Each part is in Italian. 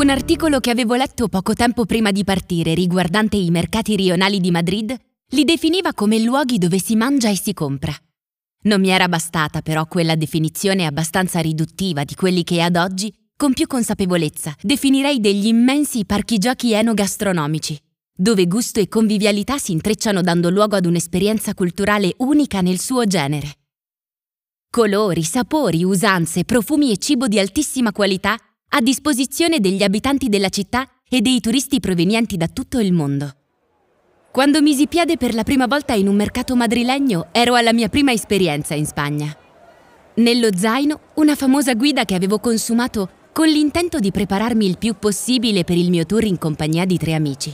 Un articolo che avevo letto poco tempo prima di partire riguardante i mercati rionali di Madrid li definiva come luoghi dove si mangia e si compra. Non mi era bastata però quella definizione abbastanza riduttiva di quelli che ad oggi, con più consapevolezza, definirei degli immensi parchi giochi enogastronomici, dove gusto e convivialità si intrecciano dando luogo ad un'esperienza culturale unica nel suo genere. Colori, sapori, usanze, profumi e cibo di altissima qualità a disposizione degli abitanti della città e dei turisti provenienti da tutto il mondo. Quando misi piede per la prima volta in un mercato madrilegno ero alla mia prima esperienza in Spagna. Nello zaino una famosa guida che avevo consumato con l'intento di prepararmi il più possibile per il mio tour in compagnia di tre amici.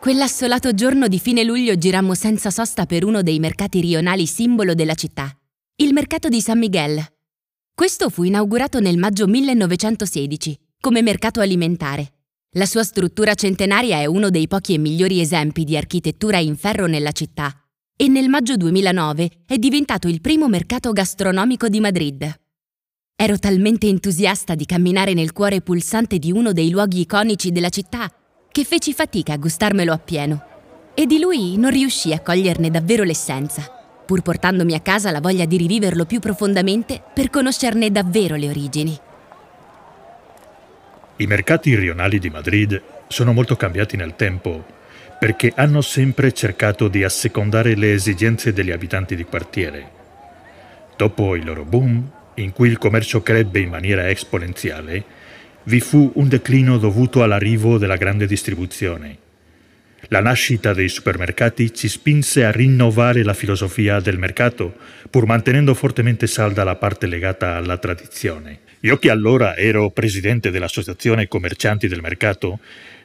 Quell'assolato giorno di fine luglio girammo senza sosta per uno dei mercati rionali simbolo della città, il mercato di San Miguel, questo fu inaugurato nel maggio 1916 come mercato alimentare. La sua struttura centenaria è uno dei pochi e migliori esempi di architettura in ferro nella città e nel maggio 2009 è diventato il primo mercato gastronomico di Madrid. Ero talmente entusiasta di camminare nel cuore pulsante di uno dei luoghi iconici della città che feci fatica a gustarmelo appieno e di lui non riuscii a coglierne davvero l'essenza pur portandomi a casa la voglia di riviverlo più profondamente per conoscerne davvero le origini. I mercati rionali di Madrid sono molto cambiati nel tempo perché hanno sempre cercato di assecondare le esigenze degli abitanti di quartiere. Dopo il loro boom, in cui il commercio crebbe in maniera esponenziale, vi fu un declino dovuto all'arrivo della grande distribuzione la nascita dei supermercati ci spinse a rinnovare la filosofia del mercato, pur mantenendo fortemente salda la parte legata alla tradizione. Io che allora ero presidente dell'Associazione Commercianti del Mercato,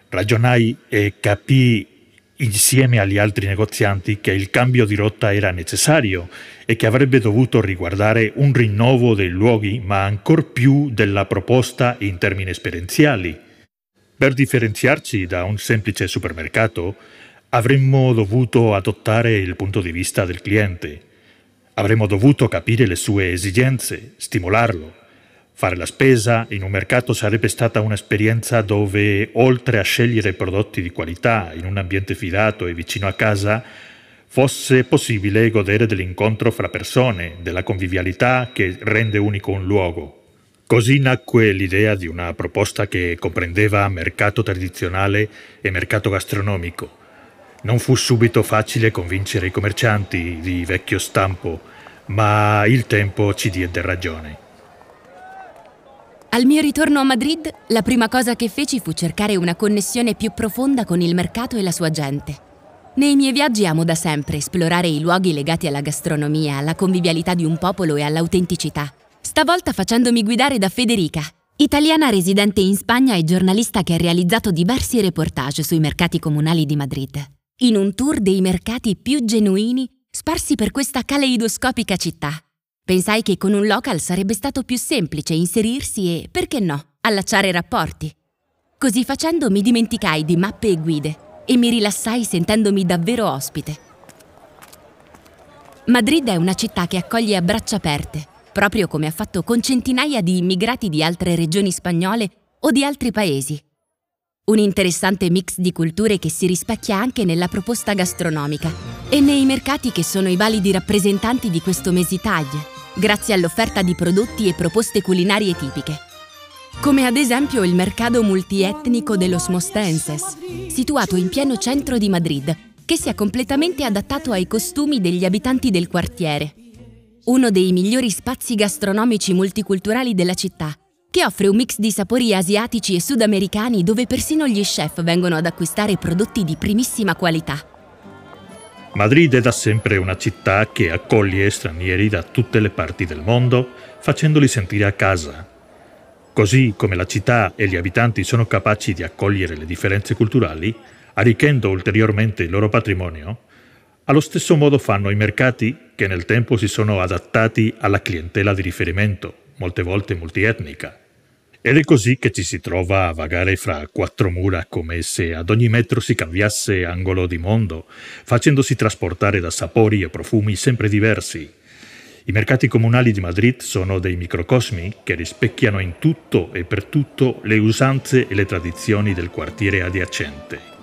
ragionai e capii insieme agli altri negozianti che il cambio di rotta era necessario e che avrebbe dovuto riguardare un rinnovo dei luoghi, ma ancor più della proposta in termini esperienziali. Per differenziarci da un semplice supermercato, avremmo dovuto adottare il punto di vista del cliente. Avremmo dovuto capire le sue esigenze, stimolarlo. Fare la spesa in un mercato sarebbe stata un'esperienza dove, oltre a scegliere prodotti di qualità in un ambiente fidato e vicino a casa, fosse possibile godere dell'incontro fra persone, della convivialità che rende unico un luogo. Così nacque l'idea di una proposta che comprendeva mercato tradizionale e mercato gastronomico. Non fu subito facile convincere i commercianti di vecchio stampo, ma il tempo ci diede ragione. Al mio ritorno a Madrid, la prima cosa che feci fu cercare una connessione più profonda con il mercato e la sua gente. Nei miei viaggi amo da sempre esplorare i luoghi legati alla gastronomia, alla convivialità di un popolo e all'autenticità stavolta facendomi guidare da Federica, italiana residente in Spagna e giornalista che ha realizzato diversi reportage sui mercati comunali di Madrid, in un tour dei mercati più genuini sparsi per questa caleidoscopica città. Pensai che con un local sarebbe stato più semplice inserirsi e, perché no, allacciare rapporti. Così facendo mi dimenticai di mappe e guide e mi rilassai sentendomi davvero ospite. Madrid è una città che accoglie a braccia aperte proprio come ha fatto con centinaia di immigrati di altre regioni spagnole o di altri paesi. Un interessante mix di culture che si rispecchia anche nella proposta gastronomica e nei mercati che sono i validi rappresentanti di questo mesitaglio, grazie all'offerta di prodotti e proposte culinarie tipiche. Come ad esempio il mercato multietnico de los Mostenses, situato in pieno centro di Madrid, che si è completamente adattato ai costumi degli abitanti del quartiere uno dei migliori spazi gastronomici multiculturali della città, che offre un mix di sapori asiatici e sudamericani dove persino gli chef vengono ad acquistare prodotti di primissima qualità. Madrid è da sempre una città che accoglie stranieri da tutte le parti del mondo, facendoli sentire a casa. Così come la città e gli abitanti sono capaci di accogliere le differenze culturali, arricchendo ulteriormente il loro patrimonio, allo stesso modo fanno i mercati che nel tempo si sono adattati alla clientela di riferimento, molte volte multietnica. Ed è così che ci si trova a vagare fra quattro mura come se ad ogni metro si cambiasse angolo di mondo, facendosi trasportare da sapori e profumi sempre diversi. I mercati comunali di Madrid sono dei microcosmi che rispecchiano in tutto e per tutto le usanze e le tradizioni del quartiere adiacente.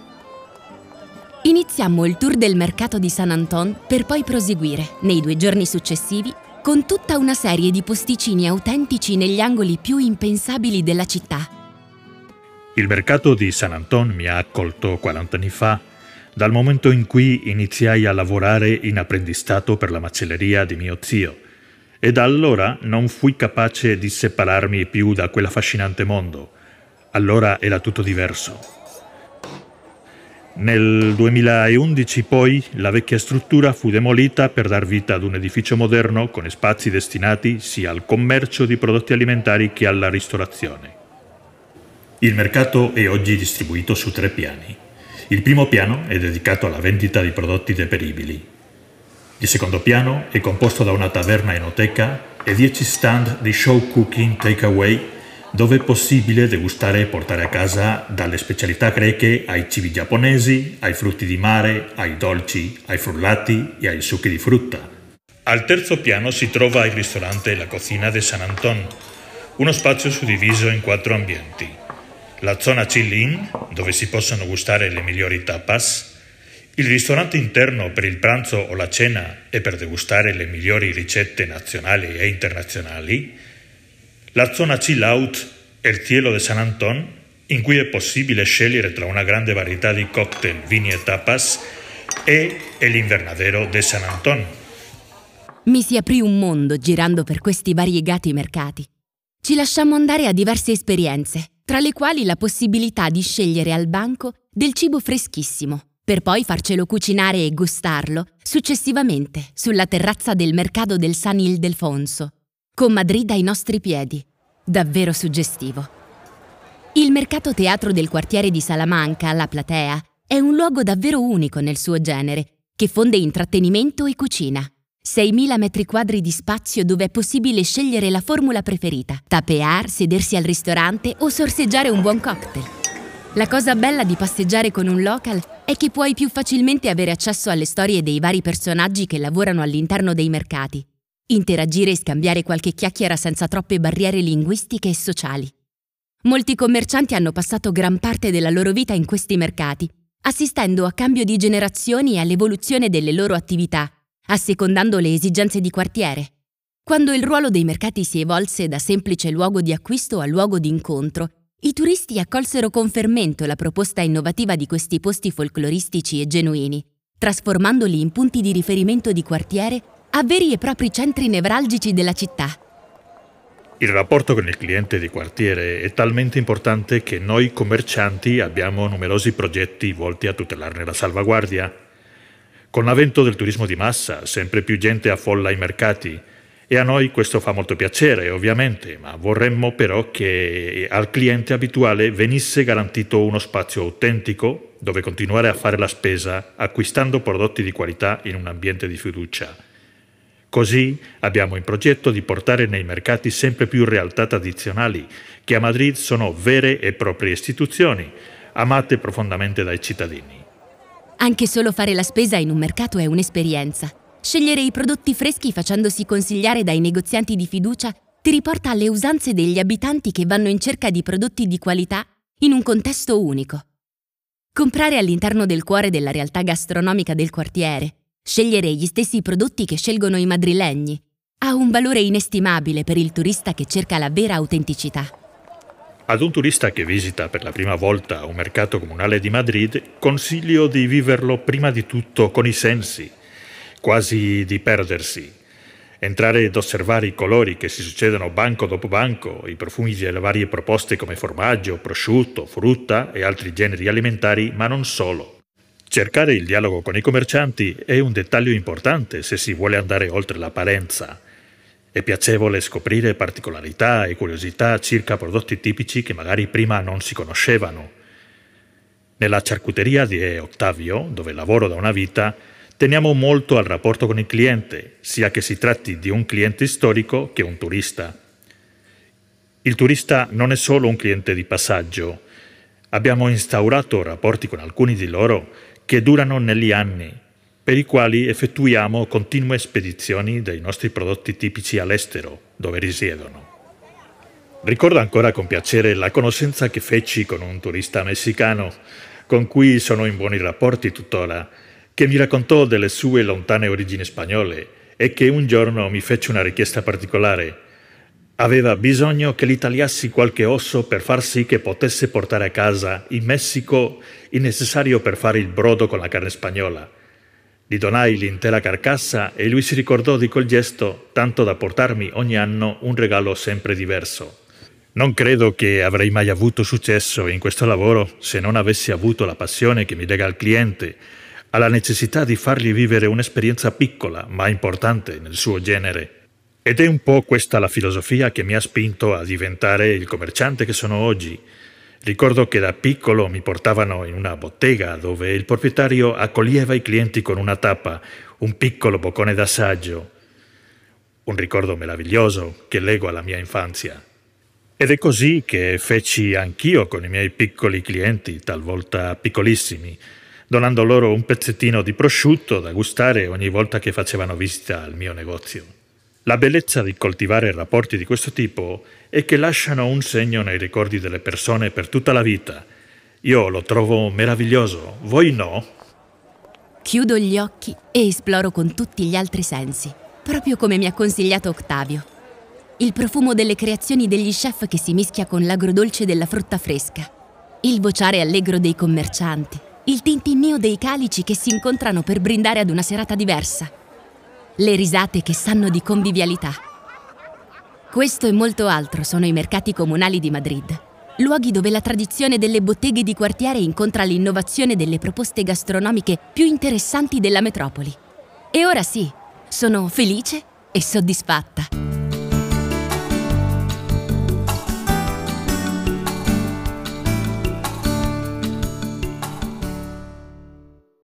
Iniziamo il tour del mercato di San Anton per poi proseguire, nei due giorni successivi, con tutta una serie di posticini autentici negli angoli più impensabili della città. Il mercato di San Anton mi ha accolto 40 anni fa dal momento in cui iniziai a lavorare in apprendistato per la macelleria di mio zio, e da allora non fui capace di separarmi più da quell'affascinante mondo. Allora era tutto diverso. Nel 2011 poi la vecchia struttura fu demolita per dar vita ad un edificio moderno con spazi destinati sia al commercio di prodotti alimentari che alla ristorazione. Il mercato è oggi distribuito su tre piani. Il primo piano è dedicato alla vendita di prodotti deperibili. Il secondo piano è composto da una taverna enoteca e 10 stand di show cooking takeaway dove è possibile degustare e portare a casa dalle specialità greche ai cibi giapponesi, ai frutti di mare, ai dolci, ai frullati e ai succhi di frutta. Al terzo piano si trova il ristorante e la cucina di San Anton, uno spazio suddiviso in quattro ambienti la zona chill-in, dove si possono gustare le migliori tapas, il ristorante interno per il pranzo o la cena e per degustare le migliori ricette nazionali e internazionali, la zona chill-out e il cielo di San Anton, in cui è possibile scegliere tra una grande varietà di cocktail, vini e tapas, e l'invernadero di San Anton. Mi si aprì un mondo girando per questi variegati mercati. Ci lasciammo andare a diverse esperienze tra le quali la possibilità di scegliere al banco del cibo freschissimo, per poi farcelo cucinare e gustarlo successivamente sulla terrazza del mercato del San Ildefonso, con Madrid ai nostri piedi. Davvero suggestivo. Il mercato teatro del quartiere di Salamanca, La Platea, è un luogo davvero unico nel suo genere, che fonde intrattenimento e cucina. 6.000 metri quadri di spazio dove è possibile scegliere la formula preferita, tapear, sedersi al ristorante o sorseggiare un buon cocktail. La cosa bella di passeggiare con un local è che puoi più facilmente avere accesso alle storie dei vari personaggi che lavorano all'interno dei mercati, interagire e scambiare qualche chiacchiera senza troppe barriere linguistiche e sociali. Molti commercianti hanno passato gran parte della loro vita in questi mercati, assistendo a cambio di generazioni e all'evoluzione delle loro attività assecondando le esigenze di quartiere. Quando il ruolo dei mercati si evolse da semplice luogo di acquisto a luogo di incontro, i turisti accolsero con fermento la proposta innovativa di questi posti folcloristici e genuini, trasformandoli in punti di riferimento di quartiere a veri e propri centri nevralgici della città. Il rapporto con il cliente di quartiere è talmente importante che noi commercianti abbiamo numerosi progetti volti a tutelarne la salvaguardia. Con l'avvento del turismo di massa, sempre più gente affolla i mercati e a noi questo fa molto piacere, ovviamente, ma vorremmo però che al cliente abituale venisse garantito uno spazio autentico dove continuare a fare la spesa acquistando prodotti di qualità in un ambiente di fiducia. Così abbiamo in progetto di portare nei mercati sempre più realtà tradizionali, che a Madrid sono vere e proprie istituzioni, amate profondamente dai cittadini. Anche solo fare la spesa in un mercato è un'esperienza. Scegliere i prodotti freschi facendosi consigliare dai negozianti di fiducia ti riporta alle usanze degli abitanti che vanno in cerca di prodotti di qualità in un contesto unico. Comprare all'interno del cuore della realtà gastronomica del quartiere, scegliere gli stessi prodotti che scelgono i madrilegni, ha un valore inestimabile per il turista che cerca la vera autenticità. Ad un turista che visita per la prima volta un mercato comunale di Madrid, consiglio di viverlo prima di tutto con i sensi, quasi di perdersi. Entrare ed osservare i colori che si succedono banco dopo banco, i profumi delle varie proposte come formaggio, prosciutto, frutta e altri generi alimentari, ma non solo. Cercare il dialogo con i commercianti è un dettaglio importante se si vuole andare oltre l'apparenza. È piacevole scoprire particolarità e curiosità circa prodotti tipici che magari prima non si conoscevano. Nella charcuteria di Ottavio, dove lavoro da una vita, teniamo molto al rapporto con il cliente, sia che si tratti di un cliente storico che un turista. Il turista non è solo un cliente di passaggio. Abbiamo instaurato rapporti con alcuni di loro che durano negli anni per i quali effettuiamo continue spedizioni dei nostri prodotti tipici all'estero, dove risiedono. Ricordo ancora con piacere la conoscenza che feci con un turista messicano, con cui sono in buoni rapporti tuttora, che mi raccontò delle sue lontane origini spagnole e che un giorno mi fece una richiesta particolare. Aveva bisogno che gli tagliassi qualche osso per far sì che potesse portare a casa in Messico il necessario per fare il brodo con la carne spagnola. Gli donai l'intera carcassa e lui si ricordò di quel gesto tanto da portarmi ogni anno un regalo sempre diverso. Non credo che avrei mai avuto successo in questo lavoro se non avessi avuto la passione che mi lega al cliente, alla necessità di fargli vivere un'esperienza piccola ma importante nel suo genere. Ed è un po' questa la filosofia che mi ha spinto a diventare il commerciante che sono oggi. Ricordo che da piccolo mi portavano in una bottega dove il proprietario accoglieva i clienti con una tappa, un piccolo boccone d'assaggio. Un ricordo meraviglioso che leggo alla mia infanzia. Ed è così che feci anch'io con i miei piccoli clienti, talvolta piccolissimi, donando loro un pezzettino di prosciutto da gustare ogni volta che facevano visita al mio negozio. La bellezza di coltivare rapporti di questo tipo è che lasciano un segno nei ricordi delle persone per tutta la vita. Io lo trovo meraviglioso, voi no? Chiudo gli occhi e esploro con tutti gli altri sensi, proprio come mi ha consigliato Octavio. Il profumo delle creazioni degli chef che si mischia con l'agrodolce della frutta fresca, il vociare allegro dei commercianti, il tintinnio dei calici che si incontrano per brindare ad una serata diversa, le risate che sanno di convivialità. Questo e molto altro sono i mercati comunali di Madrid, luoghi dove la tradizione delle botteghe di quartiere incontra l'innovazione delle proposte gastronomiche più interessanti della metropoli. E ora sì, sono felice e soddisfatta.